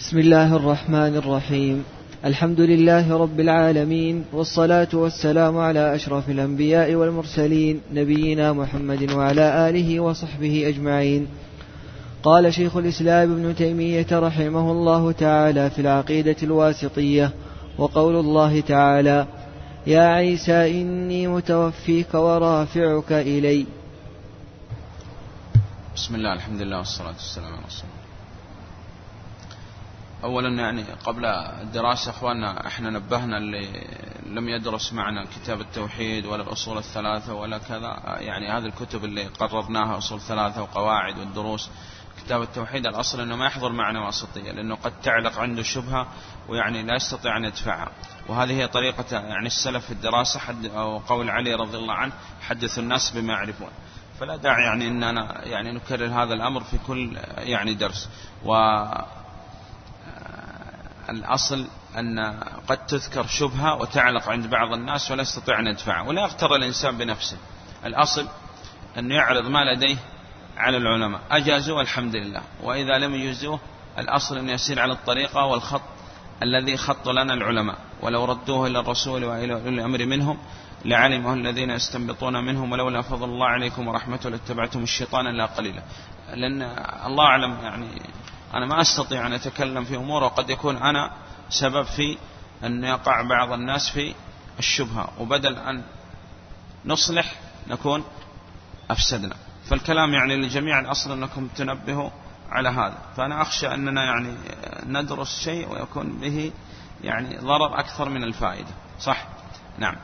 بسم الله الرحمن الرحيم. الحمد لله رب العالمين والصلاة والسلام على أشرف الأنبياء والمرسلين نبينا محمد وعلى آله وصحبه أجمعين. قال شيخ الإسلام ابن تيمية رحمه الله تعالى في العقيدة الواسطية وقول الله تعالى يا عيسى إني متوفيك ورافعك إلي. بسم الله الحمد لله والصلاة والسلام على رسول الله. أولا يعني قبل الدراسة أخواننا إحنا نبهنا اللي لم يدرس معنا كتاب التوحيد ولا الأصول الثلاثة ولا كذا. يعني هذه الكتب اللي قررناها أصول ثلاثة وقواعد والدروس. كتاب التوحيد الأصل أنه ما يحضر معنا واسطية لأنه قد تعلق عنده شبهة ويعني لا يستطيع أن يدفعها. وهذه هي طريقة يعني السلف في الدراسة حد أو قول علي رضي الله عنه حدث الناس بما يعرفون. فلا داعي يعني أننا يعني نكرر هذا الأمر في كل يعني درس. و الأصل أن قد تذكر شبهة وتعلق عند بعض الناس ولا يستطيع أن يدفعها ولا يغتر الإنسان بنفسه. الأصل أن يعرض ما لديه على العلماء. أجازوا الحمد لله. وإذا لم يجزوه الأصل أن يسير على الطريقة والخط الذي خط لنا العلماء. ولو ردوه إلى الرسول وإلى أولي الأمر منهم لعلمه الذين يستنبطون منهم. ولولا فضل الله عليكم ورحمته لاتبعتم الشيطان إلا قليلا. لأن الله أعلم يعني أنا ما أستطيع أن أتكلم في أمور وقد يكون أنا سبب في أن يقع بعض الناس في الشبهة. وبدل أن نصلح نكون أفسدنا. فالكلام يعني للجميع الأصل أنكم تنبهوا على هذا. فأنا أخشى أننا يعني ندرس شيء ويكون به يعني ضرر أكثر من الفائدة. صح؟ نعم.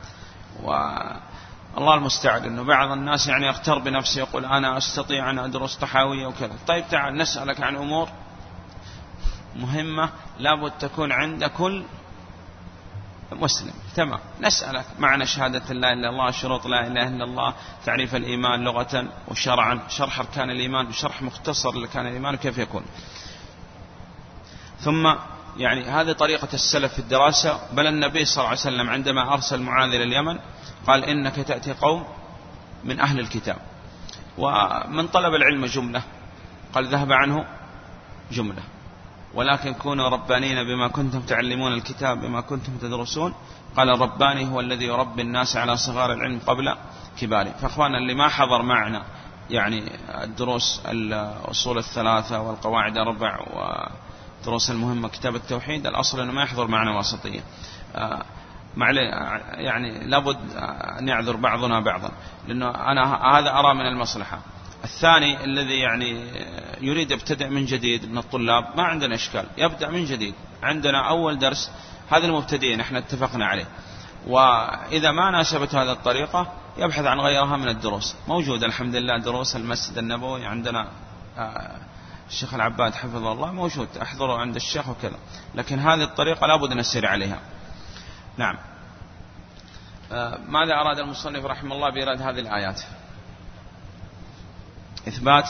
والله المستعد أنه بعض الناس يعني يغتر بنفسه يقول أنا أستطيع أن أدرس طحاوية وكذا. طيب تعال نسألك عن أمور مهمة لابد تكون عند كل مسلم. تمام. نسألك معنى شهادة لا إله إلا الله شروط لا إله إلا الله تعريف الإيمان لغة وشرعا. شرح أركان الإيمان بشرح مختصر لكان الإيمان كيف يكون. ثم يعني هذه طريقة السلف في الدراسة. بل النبي صلى الله عليه وسلم عندما أرسل معاذ إلى اليمن قال إنك تأتي قوم من أهل الكتاب. ومن طلب العلم جملة. قال ذهب عنه جملة. ولكن كونوا ربانين بما كنتم تعلمون الكتاب بما كنتم تدرسون. قال الرباني هو الذي يربي الناس على صغار العلم قبل كباره فأخوانا اللي ما حضر معنا يعني الدروس الأصول الثلاثة والقواعد الأربع والدروس المهمة كتاب التوحيد الأصل أنه ما يحضر معنا واسطية. آه، يعني لابد أن يعذر بعضنا بعضا لأنه أنا هذا أرى من المصلحة. الثاني الذي يعني يريد يبتدئ من جديد من الطلاب ما عندنا إشكال يبدأ من جديد. عندنا أول درس هذا المبتدئين إحنا اتفقنا عليه. وإذا ما ناسبت هذه الطريقة يبحث عن غيرها من الدروس. موجود الحمد لله دروس المسجد النبوي عندنا آه، الشيخ العباد حفظه الله موجود أحضره عند الشيخ وكذا. لكن هذه الطريقة لابد نسير عليها. نعم. آه، ماذا أراد المصنف رحمه الله بإيراد هذه الآيات؟ إثبات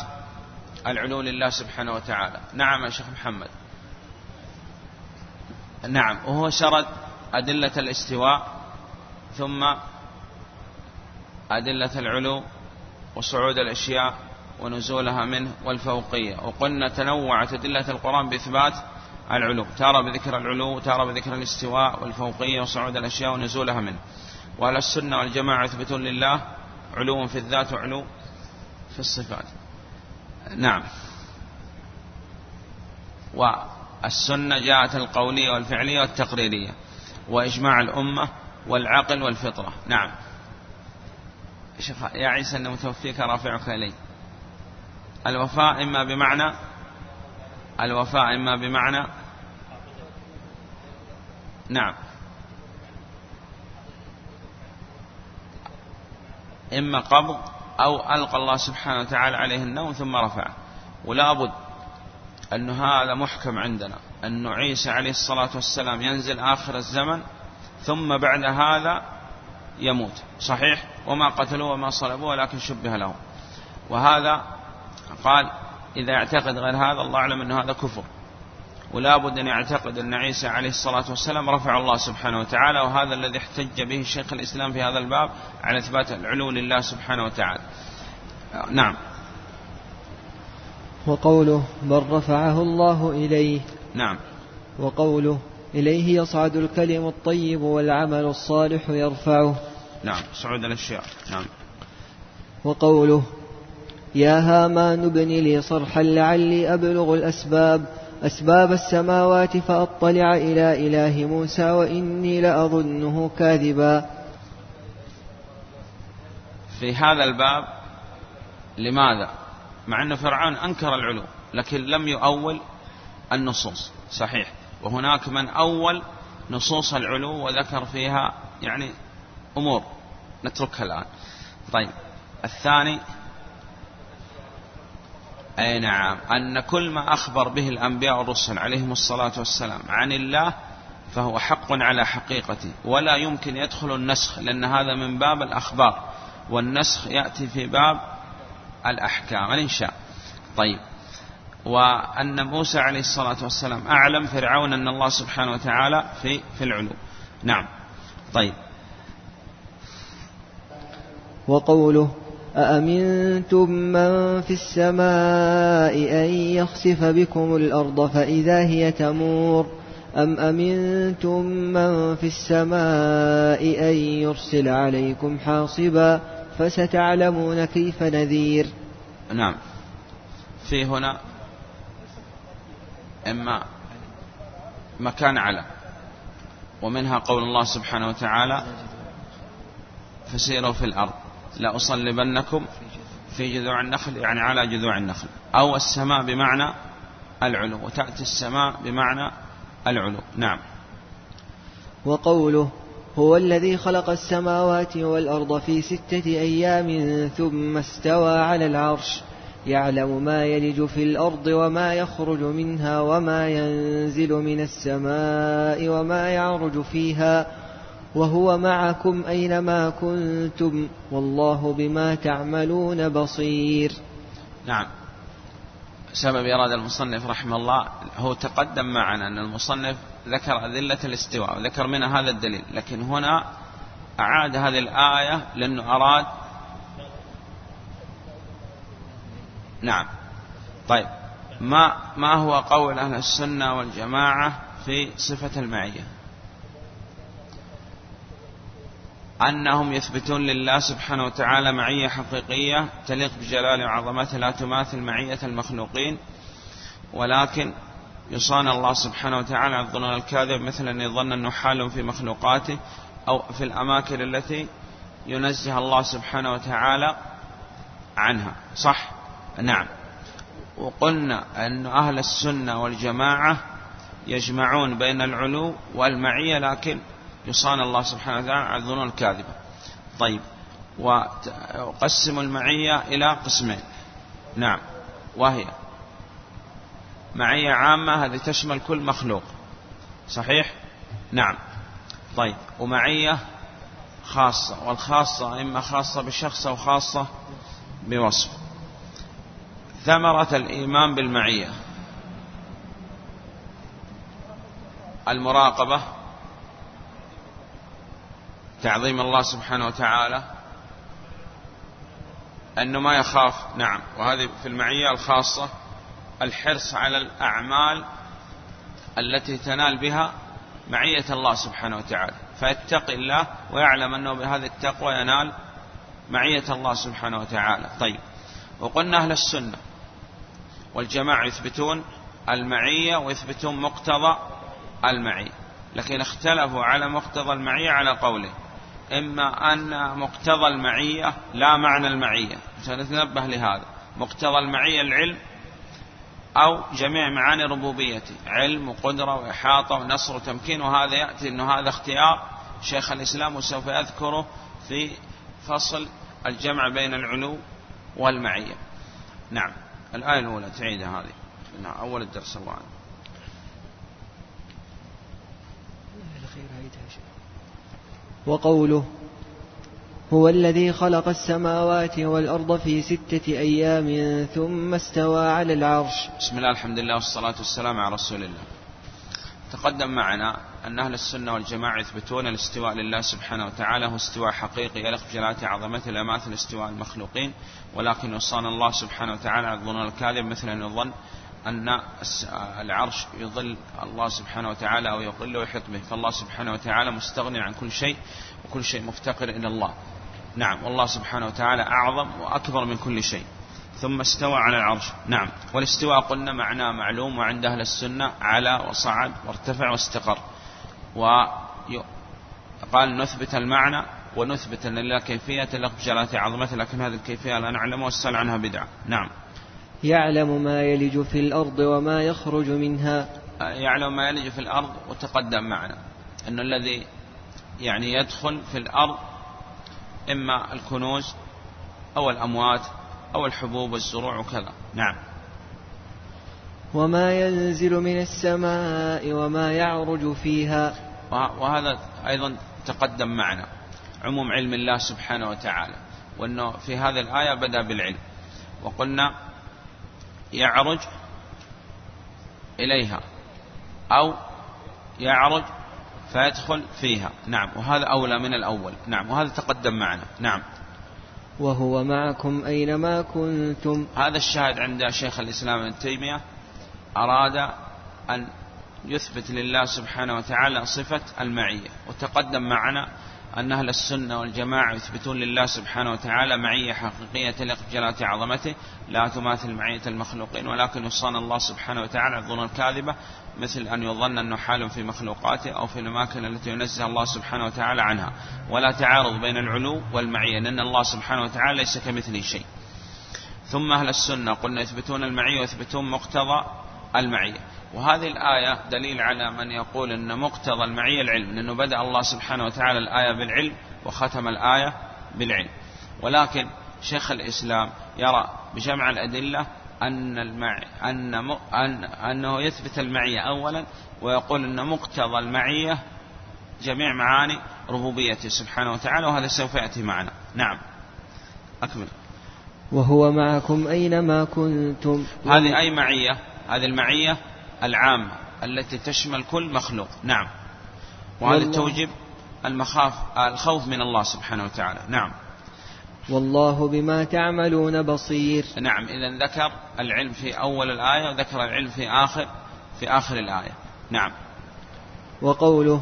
العلو لله سبحانه وتعالى. نعم يا شيخ محمد. نعم وهو سرد أدلة الاستواء ثم أدلة العلو وصعود الأشياء ونزولها منه والفوقية. وقلنا تنوعت أدلة القرآن بإثبات العلو. تارى بذكر العلو تارى بذكر الاستواء والفوقية وصعود الأشياء ونزولها منه. وأهل السنة والجماعة يثبتون لله علو في الذات وعلو في الصفات. نعم. والسنة جاءت القولية والفعلية والتقريرية وإجماع الأمة والعقل والفطرة. نعم. يا عيسى أن متوفيك رافعك إلي. الوفاء إما بمعنى الوفاء إما بمعنى نعم. إما قبض أو ألقى الله سبحانه وتعالى عليه النوم ثم رفعه. ولا بد أن هذا محكم عندنا أن عيسى عليه الصلاة والسلام ينزل آخر الزمن ثم بعد هذا يموت. صحيح؟ وما قتلوه وما صلبوه ولكن شبه لهم. وهذا قال إذا يعتقد غير هذا الله أعلم أن هذا كفر. ولا بد أن يعتقد أن عيسى عليه الصلاة والسلام رفع الله سبحانه وتعالى وهذا الذي احتج به شيخ الإسلام في هذا الباب على إثبات العلو لله سبحانه وتعالى. نعم. وقوله بل رفعه الله إليه نعم. وقوله إليه يصعد الكلم الطيب والعمل الصالح يرفعه نعم. صعود الأشياء. نعم. وقوله يا هامان ابن لي صرحا لعلي أبلغ الأسباب أسباب السماوات فأطلع إلى إله موسى وإني لأظنه كاذبا. في هذا الباب لماذا؟ مع أن فرعون أنكر العلو لكن لم يؤول النصوص. صحيح. وهناك من أول نصوص العلو وذكر فيها يعني أمور. نتركها الآن. طيب. الثاني أي نعم. أن كل ما أخبر به الأنبياء والرسل عليهم الصلاة والسلام عن الله فهو حق على حقيقته ولا يمكن يدخل النسخ لأن هذا من باب الأخبار والنسخ يأتي في باب الأحكام الإنشاء طيب. وأن موسى عليه الصلاة والسلام أعلم فرعون أن الله سبحانه وتعالى في في العلو. نعم. طيب. وقوله أأمنتم من في السماء أن يخسف بكم الأرض فإذا هي تمور أم أمنتم من في السماء أن يرسل عليكم حاصبا فستعلمون كيف نذير نعم. في هنا إما مكان على ومنها قول الله سبحانه وتعالى فسيروا في الأرض. لأصلبنكم في جذوع النخل يعني على جذوع النخل. أو السماء بمعنى العلو وتأتي السماء بمعنى العلو. نعم. وقوله هو الذي خلق السماوات والأرض في ستة أيام ثم استوى على العرش يعلم ما يلج في الأرض وما يخرج منها وما ينزل من السماء وما يعرج فيها. وهو معكم أينما كنتم والله بما تعملون بصير. نعم. سبب إراد المصنف رحمه الله هو تقدم معنا أن المصنف ذكر أدلة الاستواء وذكر منها هذا الدليل لكن هنا أعاد هذه الآية لأنه أراد. نعم. طيب. ما ما هو قول أهل السنة والجماعة في صفة المعية؟ أنهم يثبتون لله سبحانه وتعالى معية حقيقية تليق بجلاله وعظمته لا تماثل معية المخلوقين ولكن يصان الله سبحانه وتعالى عن الظنون الكاذب مثل أن يظن أنه حال في مخلوقاته أو في الأماكن التي ينزه الله سبحانه وتعالى عنها. صح؟ نعم. وقلنا أن أهل السنة والجماعة يجمعون بين العلو والمعية لكن يصان الله سبحانه وتعالى عن الظنون الكاذبة. طيب. وقسم المعية إلى قسمين. نعم. وهي معية عامة هذه تشمل كل مخلوق. صحيح؟ نعم. طيب. ومعية خاصة والخاصة إما خاصة بشخص أو خاصة بوصف. ثمرة الإيمان بالمعية. المراقبة. تعظيم الله سبحانه وتعالى أنه ما يخاف. نعم. وهذه في المعية الخاصة الحرص على الأعمال التي تنال بها معية الله سبحانه وتعالى. فيتقي الله ويعلم أنه بهذه التقوى ينال معية الله سبحانه وتعالى. طيب. وقلنا أهل السنة والجماعة يثبتون المعية ويثبتون مقتضى المعية. لكن اختلفوا على مقتضى المعية على قوله. إما أن مقتضى المعية لا معنى المعية. سنتنبه لهذا. مقتضى المعية العلم أو جميع معاني ربوبيته علم وقدرة وإحاطة ونصر وتمكين. وهذا يأتي أنه هذا اختيار شيخ الإسلام وسوف يذكره في فصل الجمع بين العلو والمعية. نعم. الآية الأولى تعيدها هذه. نعم أول الدرس الله عنه. وقوله هو الذي خلق السماوات والأرض في ستة أيام ثم استوى على العرش. بسم الله الحمد لله والصلاة والسلام على رسول الله. تقدم معنا أن أهل السنة والجماعة يثبتون الاستواء لله سبحانه وتعالى هو استواء حقيقي يليق بجلالة عظمته لا استواء المخلوقين ولكن وصانا الله سبحانه وتعالى على الظنون الكاذب مثل أن يظن أن العرش يظل الله سبحانه وتعالى أو يظل ويحيط به. فالله سبحانه وتعالى مستغني عن كل شيء وكل شيء مفتقر إلى الله. نعم. والله سبحانه وتعالى أعظم وأكبر من كل شيء. ثم استوى على العرش. نعم. والاستواء قلنا معناه معلوم وعند أهل السنة على وصعد وارتفع واستقر. وقال نثبت المعنى ونثبت أن لله كيفية تليق بجلالة عظمته لكن هذه الكيفية لا نعلم والسأل عنها بدعة. نعم. يعلم ما يلج في الأرض وما يخرج منها. يعلم ما يلج في الأرض وتقدم معنا. أن الذي يعني يدخل في الأرض إما الكنوز أو الأموات أو الحبوب والزروع وكذا. نعم. وما ينزل من السماء وما يعرج فيها. وهذا أيضا تقدم معنا. عموم علم الله سبحانه وتعالى. وأنه في هذه الآية بدأ بالعلم. وقلنا يعرج إليها أو يعرج فيدخل فيها. نعم وهذا أولى من الأول. نعم وهذا تقدم معنا. نعم. وهو معكم أينما كنتم. هذا الشاهد عند شيخ الإسلام ابن تيمية. أراد أن يثبت لله سبحانه وتعالى صفة المعية وتقدم معنا أن أهل السنة والجماعة يثبتون لله سبحانه وتعالى معية حقيقية تليق بجلالة عظمته لا تماثل معية المخلوقين ولكن يصان الله سبحانه وتعالى الظن الكاذبة مثل أن يظن أنه حال في مخلوقاته أو في الأماكن التي ينزه الله سبحانه وتعالى عنها. ولا تعارض بين العلو والمعية لأن الله سبحانه وتعالى ليس كمثله شيء. ثم أهل السنة قلنا يثبتون المعية ويثبتون مقتضى المعية. وهذه الآية دليل على من يقول أن مقتضى المعية العلم لأنه بدأ الله سبحانه وتعالى الآية بالعلم وختم الآية بالعلم. ولكن شيخ الإسلام يرى بجمع الأدلة أن المع... أن م... أن أنه يثبت المعية أولا ويقول أن مقتضى المعية جميع معاني ربوبيته سبحانه وتعالى وهذا سوف يأتي معنا. نعم. أكمل. وهو معكم أينما كنتم. هذه أي معية؟ هذه المعية العامة التي تشمل كل مخلوق. نعم. وهذا توجب المخاف الخوف من الله سبحانه وتعالى. نعم. والله بما تعملون بصير. نعم. إذا ذكر العلم في أول الآية وذكر العلم في آخر في آخر الآية. نعم. وقوله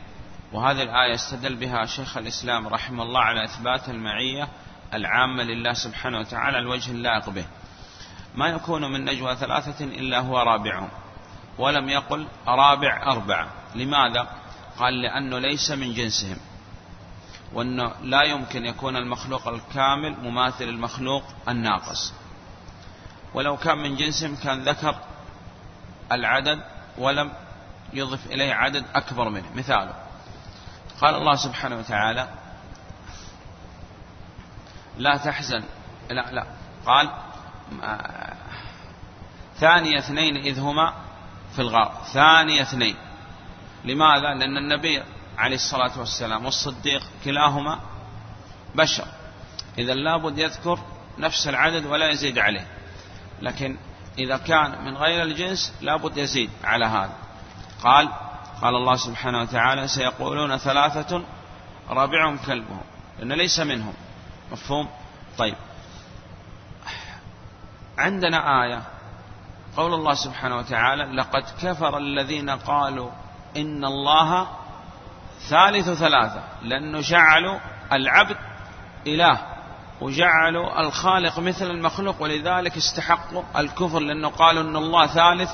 وهذه الآية استدل بها شيخ الإسلام رحمه الله على إثبات المعية العامة لله سبحانه وتعالى الوجه اللائق به. ما يكون من نجوى ثلاثة إلا هو رابعهم ولم يقل رابع أربعة لماذا؟ قال لأنه ليس من جنسهم. وأنه لا يمكن يكون المخلوق الكامل مماثل المخلوق الناقص. ولو كان من جنسهم كان ذكر العدد ولم يضف إليه عدد أكبر منه. مثاله. قال الله سبحانه وتعالى لا تحزن. لا لا. قال ثاني اثنين إذ هما في الغار. ثاني اثنين. لماذا؟ لأن النبي عليه الصلاة والسلام والصديق كلاهما بشر. إذا لابد يذكر نفس العدد ولا يزيد عليه. لكن إذا كان من غير الجنس لابد يزيد على هذا. قال قال الله سبحانه وتعالى سيقولون ثلاثة رابعهم كلبهم. لأن ليس منهم. مفهوم؟ طيب. عندنا آية. قول الله سبحانه وتعالى لقد كفر الذين قالوا إن الله ثالث ثلاثة. لأنه جعلوا العبد إله. وجعلوا الخالق مثل المخلوق. ولذلك استحقوا الكفر لأنه قالوا أن الله ثالث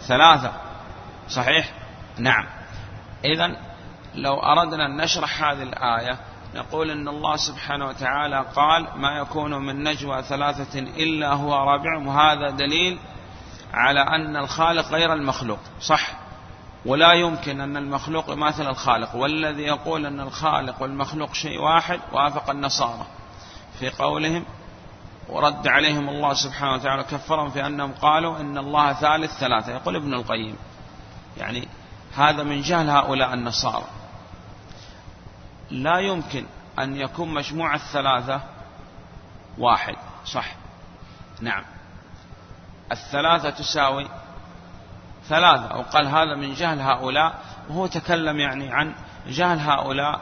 ثلاثة. صحيح؟ نعم. إذا لو أردنا أن نشرح هذه الآية نقول إن الله سبحانه وتعالى قال ما يكون من نجوى ثلاثة إلا هو رابعهم وهذا دليل على أن الخالق غير المخلوق. صح. ولا يمكن أن المخلوق يماثل الخالق. والذي يقول أن الخالق والمخلوق شيء واحد وافق النصارى في قولهم ورد عليهم الله سبحانه وتعالى كفرهم في أنهم قالوا إن الله ثالث ثلاثة. يقول ابن القيم يعني هذا من جهل هؤلاء النصارى. لا يمكن أن يكون مجموع الثلاثة واحد صح؟ نعم. الثلاثة تساوي ثلاثة أو قال هذا من جهل هؤلاء وهو تكلم يعني عن جهل هؤلاء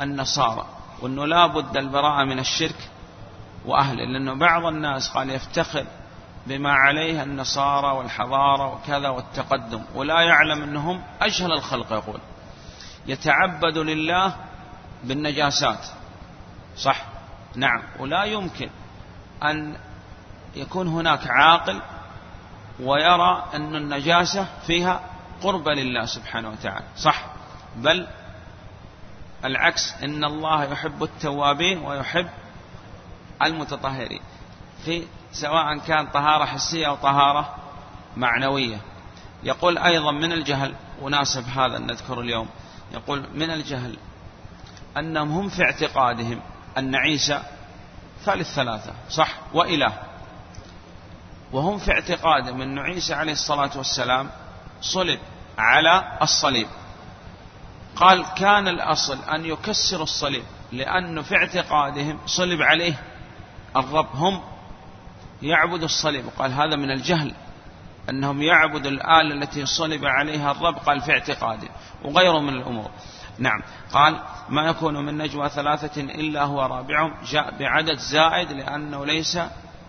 النصارى وأنه لا بد البراءة من الشرك وأهله لأنه بعض الناس قال يفتخر بما عليه النصارى والحضارة وكذا والتقدم. ولا يعلم أنهم أجهل الخلق يقول. يتعبد لله بالنجاسات. صح؟ نعم. ولا يمكن أن يكون هناك عاقل ويرى أن النجاسة فيها قرب لله سبحانه وتعالى. صح. بل العكس إن الله يحب التوابين ويحب المتطهرين. في سواء كان طهارة حسية أو طهارة معنوية. يقول أيضا من الجهل وناسب هذا نذكر اليوم يقول من الجهل أنهم هم في اعتقادهم أن عيسى ثالث ثلاثة صح؟ وإله. وهم في اعتقادهم أن عيسى عليه الصلاة والسلام صلب على الصليب. قال كان الأصل أن يكسروا الصليب لأنه في اعتقادهم صلب عليه الرب هم يعبدوا الصليب. وقال هذا من الجهل أنهم يعبدوا الآلة التي صلب عليها الرب قال في اعتقاده وغيره من الأمور. نعم. قال ما يكون من نجوى ثلاثة إلا هو رابعهم جاء بعدد زائد لأنه ليس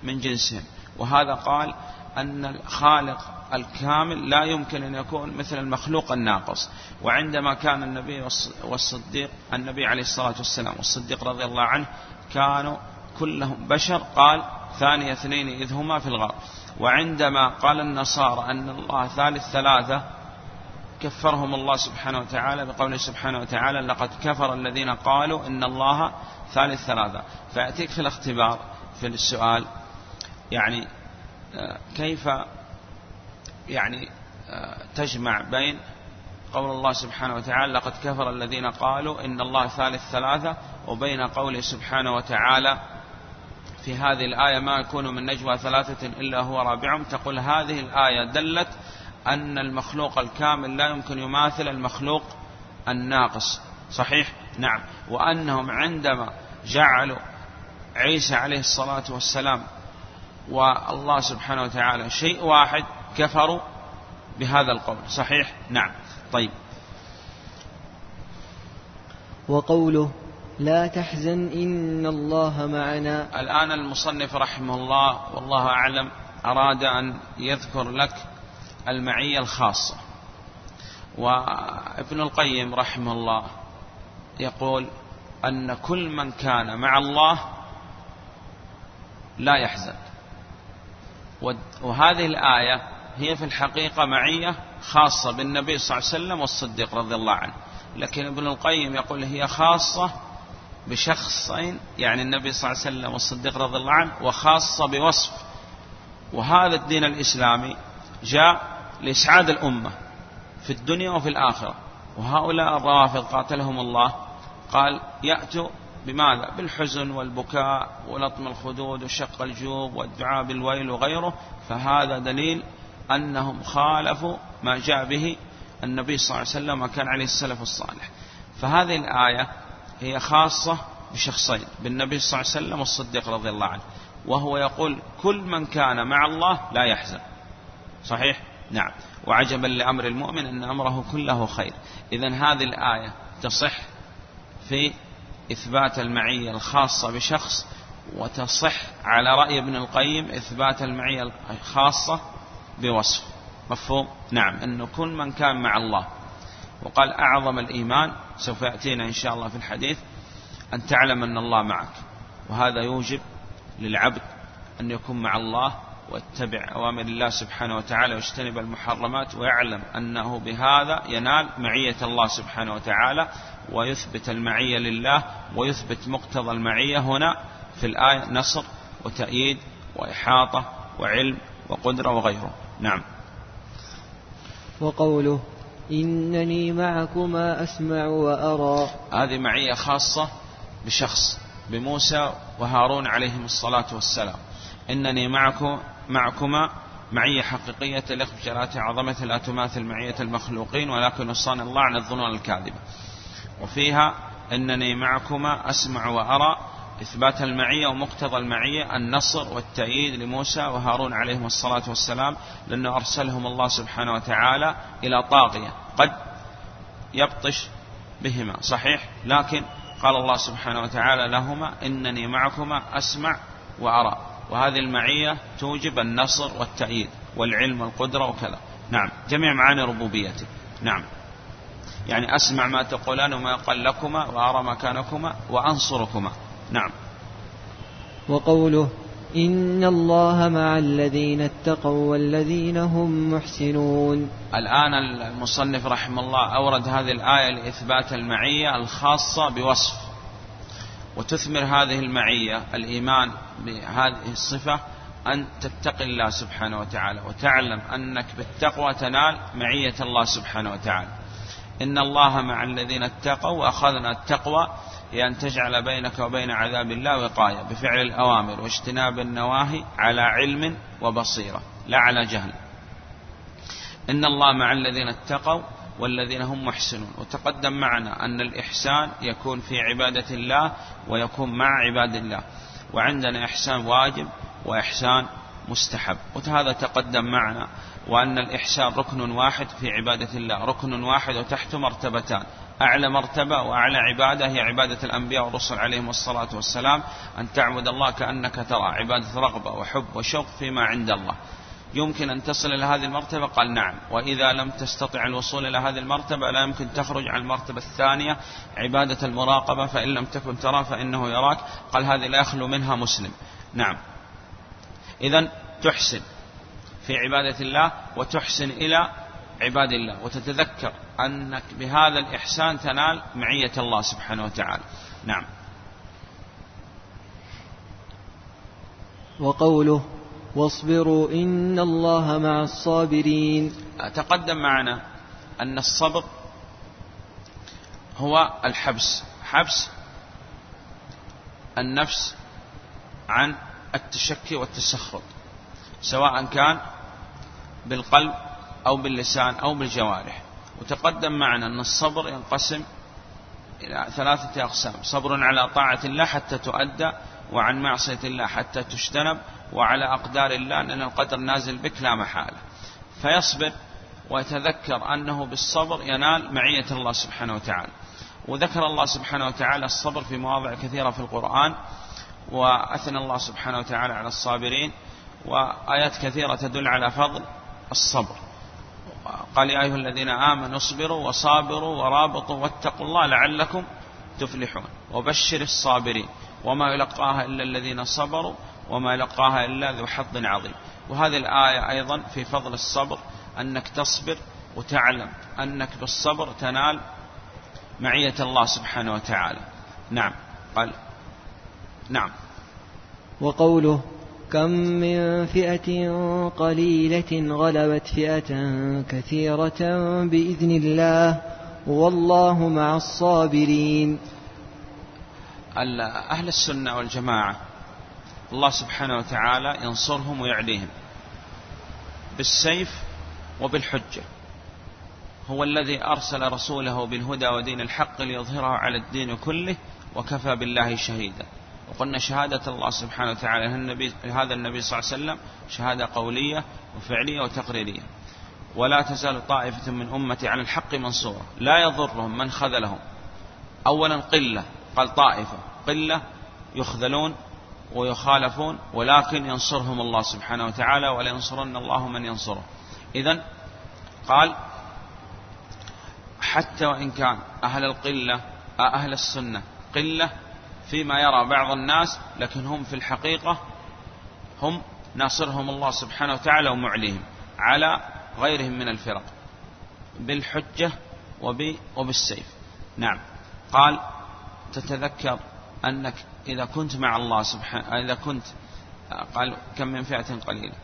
من جنسهم. وهذا قال أن الخالق الكامل لا يمكن أن يكون مثل المخلوق الناقص. وعندما كان النبي والصديق النبي عليه الصلاة والسلام والصديق رضي الله عنه كانوا كلهم بشر قال ثاني اثنين إذ هما في الغار. وعندما قال النصارى أن الله ثالث ثلاثة كفرهم الله سبحانه وتعالى بقوله سبحانه وتعالى لقد كفر الذين قالوا إن الله ثالث ثلاثة. فيأتيك في الاختبار في السؤال يعني آه، كيف يعني آه، تجمع بين قول الله سبحانه وتعالى لقد كفر الذين قالوا إن الله ثالث ثلاثة وبين قوله سبحانه وتعالى في هذه الآية ما يكون من نجوى ثلاثة إلا هو رابعهم. تقول هذه الآية دلت أن المخلوق الكامل لا يمكن يماثل المخلوق الناقص. صحيح؟ نعم. وأنهم عندما جعلوا عيسى عليه الصلاة والسلام والله سبحانه وتعالى شيء واحد كفروا بهذا القول. صحيح؟ نعم. طيب. وقوله لا تحزن إن الله معنا. الآن المصنف رحمه الله والله أعلم أراد أن يذكر لك المعية الخاصة. وابن القيم رحمه الله يقول أن كل من كان مع الله لا يحزن. وهذه الآية هي في الحقيقة معية خاصة بالنبي صلى الله عليه وسلم والصديق رضي الله عنه. لكن ابن القيم يقول هي خاصة بشخصين يعني النبي صلى الله عليه وسلم والصديق رضي الله عنه وخاصة بوصف. وهذا الدين الإسلامي جاء لإسعاد الأمة في الدنيا وفي الآخرة. وهؤلاء الروافض قاتلهم الله قال يأتوا بماذا؟ بالحزن والبكاء ولطم الخدود وشق الجوب والدعاء بالويل وغيره. فهذا دليل أنهم خالفوا ما جاء به النبي صلى الله عليه وسلم وكان عليه السلف الصالح. فهذه الآية هي خاصة بشخصين بالنبي صلى الله عليه وسلم والصديق رضي الله عنه. وهو يقول كل من كان مع الله لا يحزن. صحيح؟ نعم. وعجبا لأمر المؤمن أن أمره كله خير. إذا هذه الآية تصح في إثبات المعية الخاصة بشخص وتصح على رأي ابن القيم إثبات المعية الخاصة بوصف. مفهوم؟ نعم. أنه كل من كان مع الله وقال أعظم الإيمان سوف يأتينا إن شاء الله في الحديث أن تعلم أن الله معك. وهذا يوجب للعبد أن يكون مع الله واتبع أوامر الله سبحانه وتعالى واجتنب المحرمات ويعلم أنه بهذا ينال معية الله سبحانه وتعالى ويثبت المعية لله ويثبت مقتضى المعية هنا في الآية نصر وتأييد وإحاطة وعلم وقدرة وغيره. نعم. وقوله إنني معكما أسمع وأرى. هذه معية خاصة بشخص بموسى وهارون عليهم الصلاة والسلام. إنني معكم معكما معية حقيقية تليق بجلالة عظمته لا تماثل معية المخلوقين ولكن وصان الله عن الظنون الكاذبة. وفيها أنني معكما أسمع وأرى إثبات المعية ومقتضى المعية النصر والتأييد لموسى وهارون عليهم الصلاة والسلام لأنه أرسلهم الله سبحانه وتعالى إلى طاغية قد يبطش بهما. صحيح؟ لكن قال الله سبحانه وتعالى لهما إنني معكما أسمع وأرى. وهذه المعية توجب النصر والتأييد والعلم والقدرة وكذا. نعم. جميع معاني ربوبيته. نعم. يعني أسمع ما تقولان وما يقال لكما وأرى مكانكما وأنصركما. نعم. وقوله إن الله مع الذين اتقوا والذين هم محسنون. الآن المصنف رحمه الله أورد هذه الآية لإثبات المعية الخاصة بوصف وتثمر هذه المعية الإيمان بهذه الصفة أن تتقي الله سبحانه وتعالى وتعلم أنك بالتقوى تنال معية الله سبحانه وتعالى. إن الله مع الذين اتقوا وأخذنا التقوى لأن تجعل بينك وبين عذاب الله وقاية بفعل الأوامر واجتناب النواهي على علم وبصيرة لا على جهل. إن الله مع الذين اتقوا والذين هم محسنون. وتقدم معنا أن الإحسان يكون في عبادة الله ويكون مع عباد الله. وعندنا إحسان واجب وإحسان مستحب. وهذا تقدم معنا وأن الإحسان ركن واحد في عبادة الله. ركن واحد وتحته مرتبتان. أعلى مرتبة وأعلى عبادة هي عبادة الأنبياء والرسل عليهم الصلاة والسلام. أن تعبد الله كأنك ترى عبادة رغبة وحب وشوق فيما عند الله. يمكن أن تصل إلى هذه المرتبة؟ قال نعم. وإذا لم تستطع الوصول إلى هذه المرتبة لا يمكن تخرج عن المرتبة الثانية. عبادة المراقبة فإن لم تكن ترى فإنه يراك. قال هذه لا يخلو منها مسلم. نعم. إذا تحسن في عبادة الله وتحسن إلى عباد الله وتتذكر أنك بهذا الإحسان تنال معية الله سبحانه وتعالى. نعم. وقوله واصبروا إن الله مع الصابرين. تقدم معنا أن الصبر هو الحبس. حبس النفس عن التشكي والتسخط سواء كان بالقلب باللسان أو بالجوارح. وتقدم معنا أن الصبر ينقسم إلى ثلاثة أقسام. صبر على طاعة الله حتى تؤدى وعن معصية الله حتى تجتنب وعلى أقدار الله لأن القدر نازل بك لا محالة. فيصبر ويتذكر أنه بالصبر ينال معية الله سبحانه وتعالى. وذكر الله سبحانه وتعالى الصبر في مواضع كثيرة في القرآن وأثنى الله سبحانه وتعالى على الصابرين وآيات كثيرة تدل على فضل الصبر. قال يا أيها الذين آمنوا اصبروا وصابروا ورابطوا واتقوا الله لعلكم تفلحون. وبشر الصابرين. وما يلقاها إلا الذين صبروا وما يلقاها إلا ذو حظ عظيم. وهذه الآية أيضا في فضل الصبر أنك تصبر وتعلم أنك بالصبر تنال معية الله سبحانه وتعالى. نعم. قال. نعم. وقوله كم من فئة قليلة غلبت فئة كثيرة بإذن الله والله مع الصابرين. أهل السنة والجماعة الله سبحانه وتعالى ينصرهم ويعليهم بالسيف وبالحجة. هو الذي أرسل رسوله بالهدى ودين الحق ليظهره على الدين كله وكفى بالله شهيدا. وقلنا شهادة الله سبحانه وتعالى النبي هذا النبي صلى الله عليه وسلم شهادة قولية وفعلية وتقريرية. ولا تزال طائفة من أمتي على الحق منصورة لا يضرهم من خذلهم. أولا قلة قال طائفة قلة يخذلون ويخالفون ولكن ينصرهم الله سبحانه وتعالى ولا ينصرن الله من ينصره. إذا قال حتى وإن كان أهل القلة أهل السنة قلة فيما يرى بعض الناس لكن هم في الحقيقة هم ناصرهم الله سبحانه وتعالى ومعليهم على غيرهم من الفرق بالحجة وبالسيف. نعم. قال تتذكر أنك إذا كنت مع الله سبحانه إذا كنت قال كم من فئة قليلة؟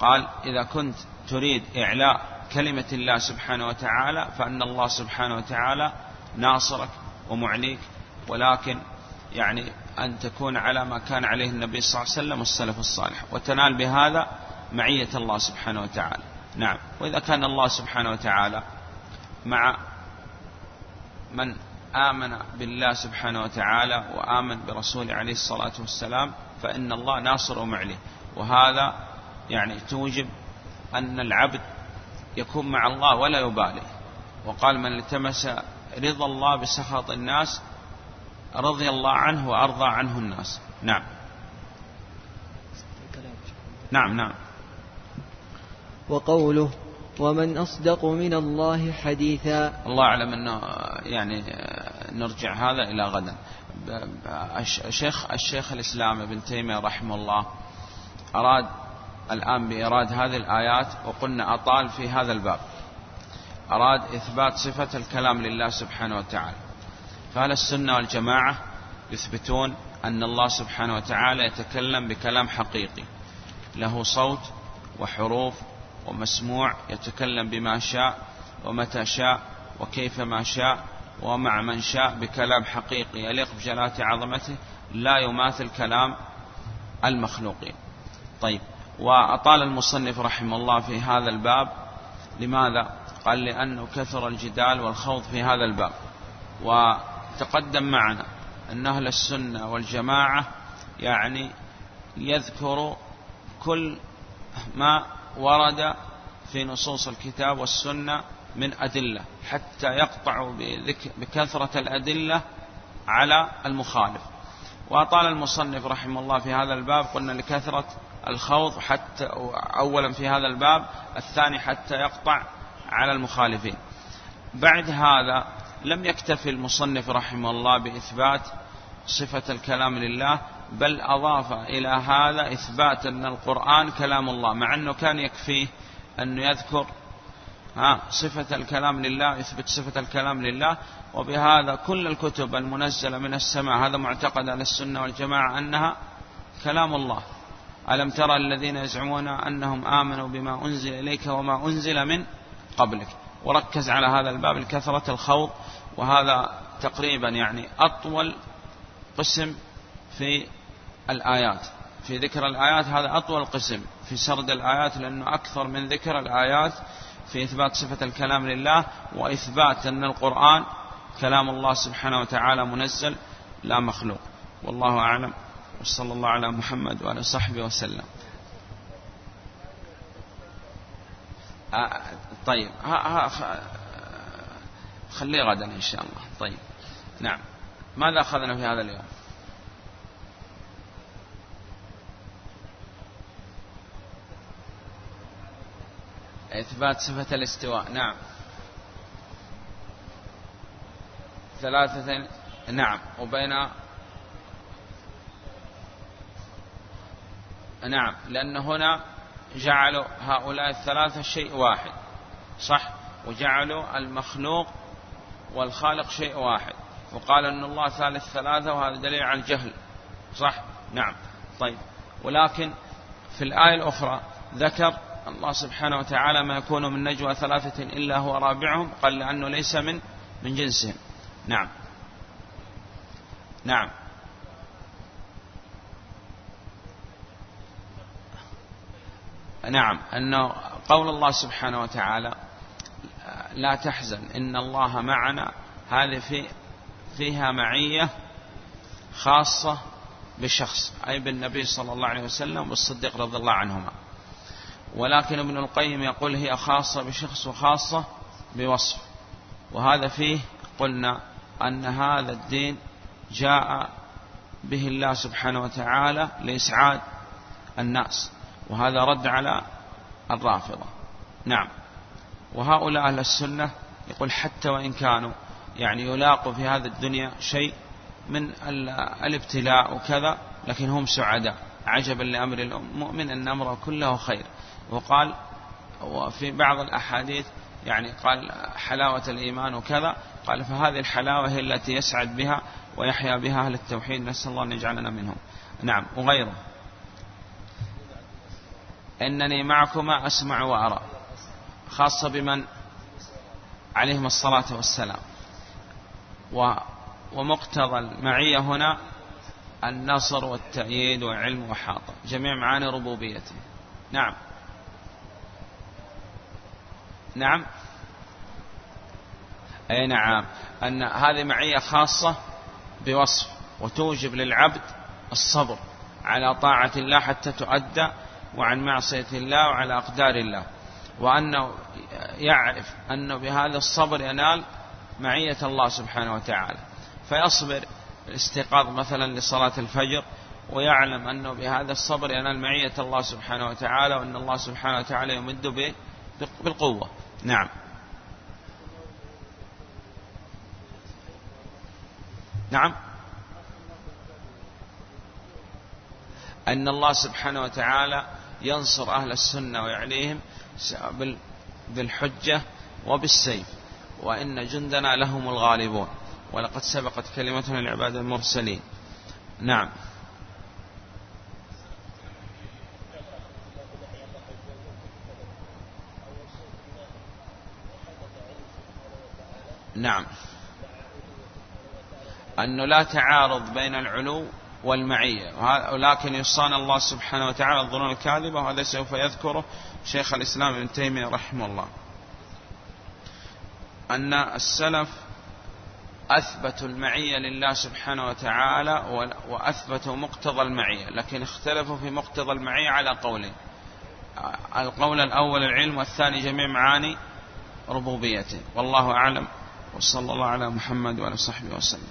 قال إذا كنت تريد إعلاء كلمة الله سبحانه وتعالى فأن الله سبحانه وتعالى ناصرك ومعليك ولكن يعني أن تكون على ما كان عليه النبي صلى الله عليه وسلم والسلف الصالح وتنال بهذا معية الله سبحانه وتعالى. نعم. وإذا كان الله سبحانه وتعالى مع من آمن بالله سبحانه وتعالى وآمن برسوله عليه الصلاة والسلام فإن الله ناصر ومعلي. وهذا يعني توجب أن العبد يكون مع الله ولا يبالي. وقال من التمس رضا الله بسخط الناس رضي الله عنه وأرضى عنه الناس. نعم. نعم نعم. وقوله ومن أصدق من الله حديثا. الله أعلم أنه يعني نرجع هذا إلى غدا. الشيخ الشيخ الإسلام ابن تيمية رحمه الله أراد الآن بإيراد هذه الآيات وقلنا أطال في هذا الباب. أراد إثبات صفة الكلام لله سبحانه وتعالى. فهل السنة والجماعة يثبتون أن الله سبحانه وتعالى يتكلم بكلام حقيقي. له صوت وحروف ومسموع يتكلم بما شاء ومتى شاء وكيف ما شاء ومع من شاء بكلام حقيقي. يليق بجلالة عظمته لا يماثل كلام المخلوقين. طيب وأطال المصنف رحمه الله في هذا الباب. لماذا؟ قال لأنه كثر الجدال والخوض في هذا الباب. وتقدم معنا أن أهل السنة والجماعة يعني يذكر كل ما ورد في نصوص الكتاب والسنة من أدلة حتى يقطع بكثرة الأدلة على المخالف. وأطال المصنف رحمه الله في هذا الباب قلنا لكثرة الخوض حتى أولا في هذا الباب الثاني حتى يقطع على المخالفين. بعد هذا لم يكتفي المصنف رحمه الله بإثبات صفة الكلام لله بل أضاف إلى هذا إثبات أن القرآن كلام الله مع أنه كان يكفيه أنه يذكر ها صفة الكلام لله يثبت صفة الكلام لله وبهذا كل الكتب المنزلة من السماء هذا معتقد على السنة والجماعة أنها كلام الله. ألم ترى الذين يزعمون أنهم آمنوا بما أنزل إليك وما أنزل من قبلك؟ وركز على هذا الباب لكثرة الخوض. وهذا تقريبا يعني أطول قسم في الآيات. في ذكر الآيات هذا أطول قسم. في سرد الآيات لأنه أكثر من ذكر الآيات. في إثبات صفة الكلام لله وإثبات أن القرآن كلام الله سبحانه وتعالى منزل لا مخلوق. والله أعلم. وصلى الله على محمد وعلى صحبه وسلم. آه، طيب. ها ها خليه غدا إن شاء الله. طيب. نعم. ماذا أخذنا في هذا اليوم؟ إثبات صفة الاستواء. نعم. ثلاثة نعم. وبين نعم. لأن هنا جعلوا هؤلاء الثلاثة شيء واحد صح؟ وجعلوا المخلوق والخالق شيء واحد. وقال أن الله ثالث ثلاثة وهذا دليل على الجهل صح؟ نعم. طيب. ولكن في الآية الأخرى ذكر الله سبحانه وتعالى ما يكون من نجوى ثلاثة إلا هو رابعهم قال لأنه ليس من من جنسهم. نعم. نعم. نعم أنه قول الله سبحانه وتعالى لا تحزن إن الله معنا هذه في فيها معية خاصة بشخص أي بالنبي صلى الله عليه وسلم والصديق رضي الله عنهما. ولكن ابن القيم يقول هي خاصة بشخص وخاصة بوصف. وهذا فيه قلنا أن هذا الدين جاء به الله سبحانه وتعالى لإسعاد الناس. وهذا رد على الرافضة. نعم. وهؤلاء أهل السنة يقول حتى وإن كانوا يعني يلاقوا في هذه الدنيا شيء من الابتلاء وكذا لكن هم سعداء. عجبا لأمر المؤمن أن أمره كله خير. وقال وفي بعض الأحاديث يعني قال حلاوة الإيمان وكذا قال فهذه الحلاوة هي التي يسعد بها ويحيا بها أهل التوحيد. نسأل الله أن يجعلنا منهم. نعم. وغيره. إنني معكما أسمع وأرى خاصة بمن عليهم الصلاة والسلام. ومقتضى المعية هنا النصر والتأييد والعلم وحاطة جميع معاني ربوبيته. نعم. نعم. أي نعم. أن هذه معية خاصة بوصف وتوجب للعبد الصبر على طاعة الله حتى تؤدى وعن معصية الله وعلى أقدار الله. وأنه يعرف أنه بهذا الصبر ينال معية الله سبحانه وتعالى. فيصبر الاستيقاظ مثلا لصلاة الفجر ويعلم أنه بهذا الصبر ينال معية الله سبحانه وتعالى وأن الله سبحانه وتعالى يمد بالقوة. نعم. نعم. أن الله سبحانه وتعالى ينصر أهل السنة ويعليهم بالحجة وبالسيف وإن جندنا لهم الغالبون. ولقد سبقت كلمتنا لعباد المرسلين. نعم. نعم. أنه لا تعارض بين العلو والمعية. ولكن يصان الله سبحانه وتعالى الظنون الكاذبة وهذا سوف يذكره شيخ الإسلام ابن تيمية رحمه الله. أن السلف أثبتوا المعية لله سبحانه وتعالى وأثبتوا مقتضى المعية. لكن اختلفوا في مقتضى المعية على قولين. القول الأول العلم والثاني جميع معاني ربوبيته. والله أعلم. وصلى الله على محمد وعلى صحبه وسلم.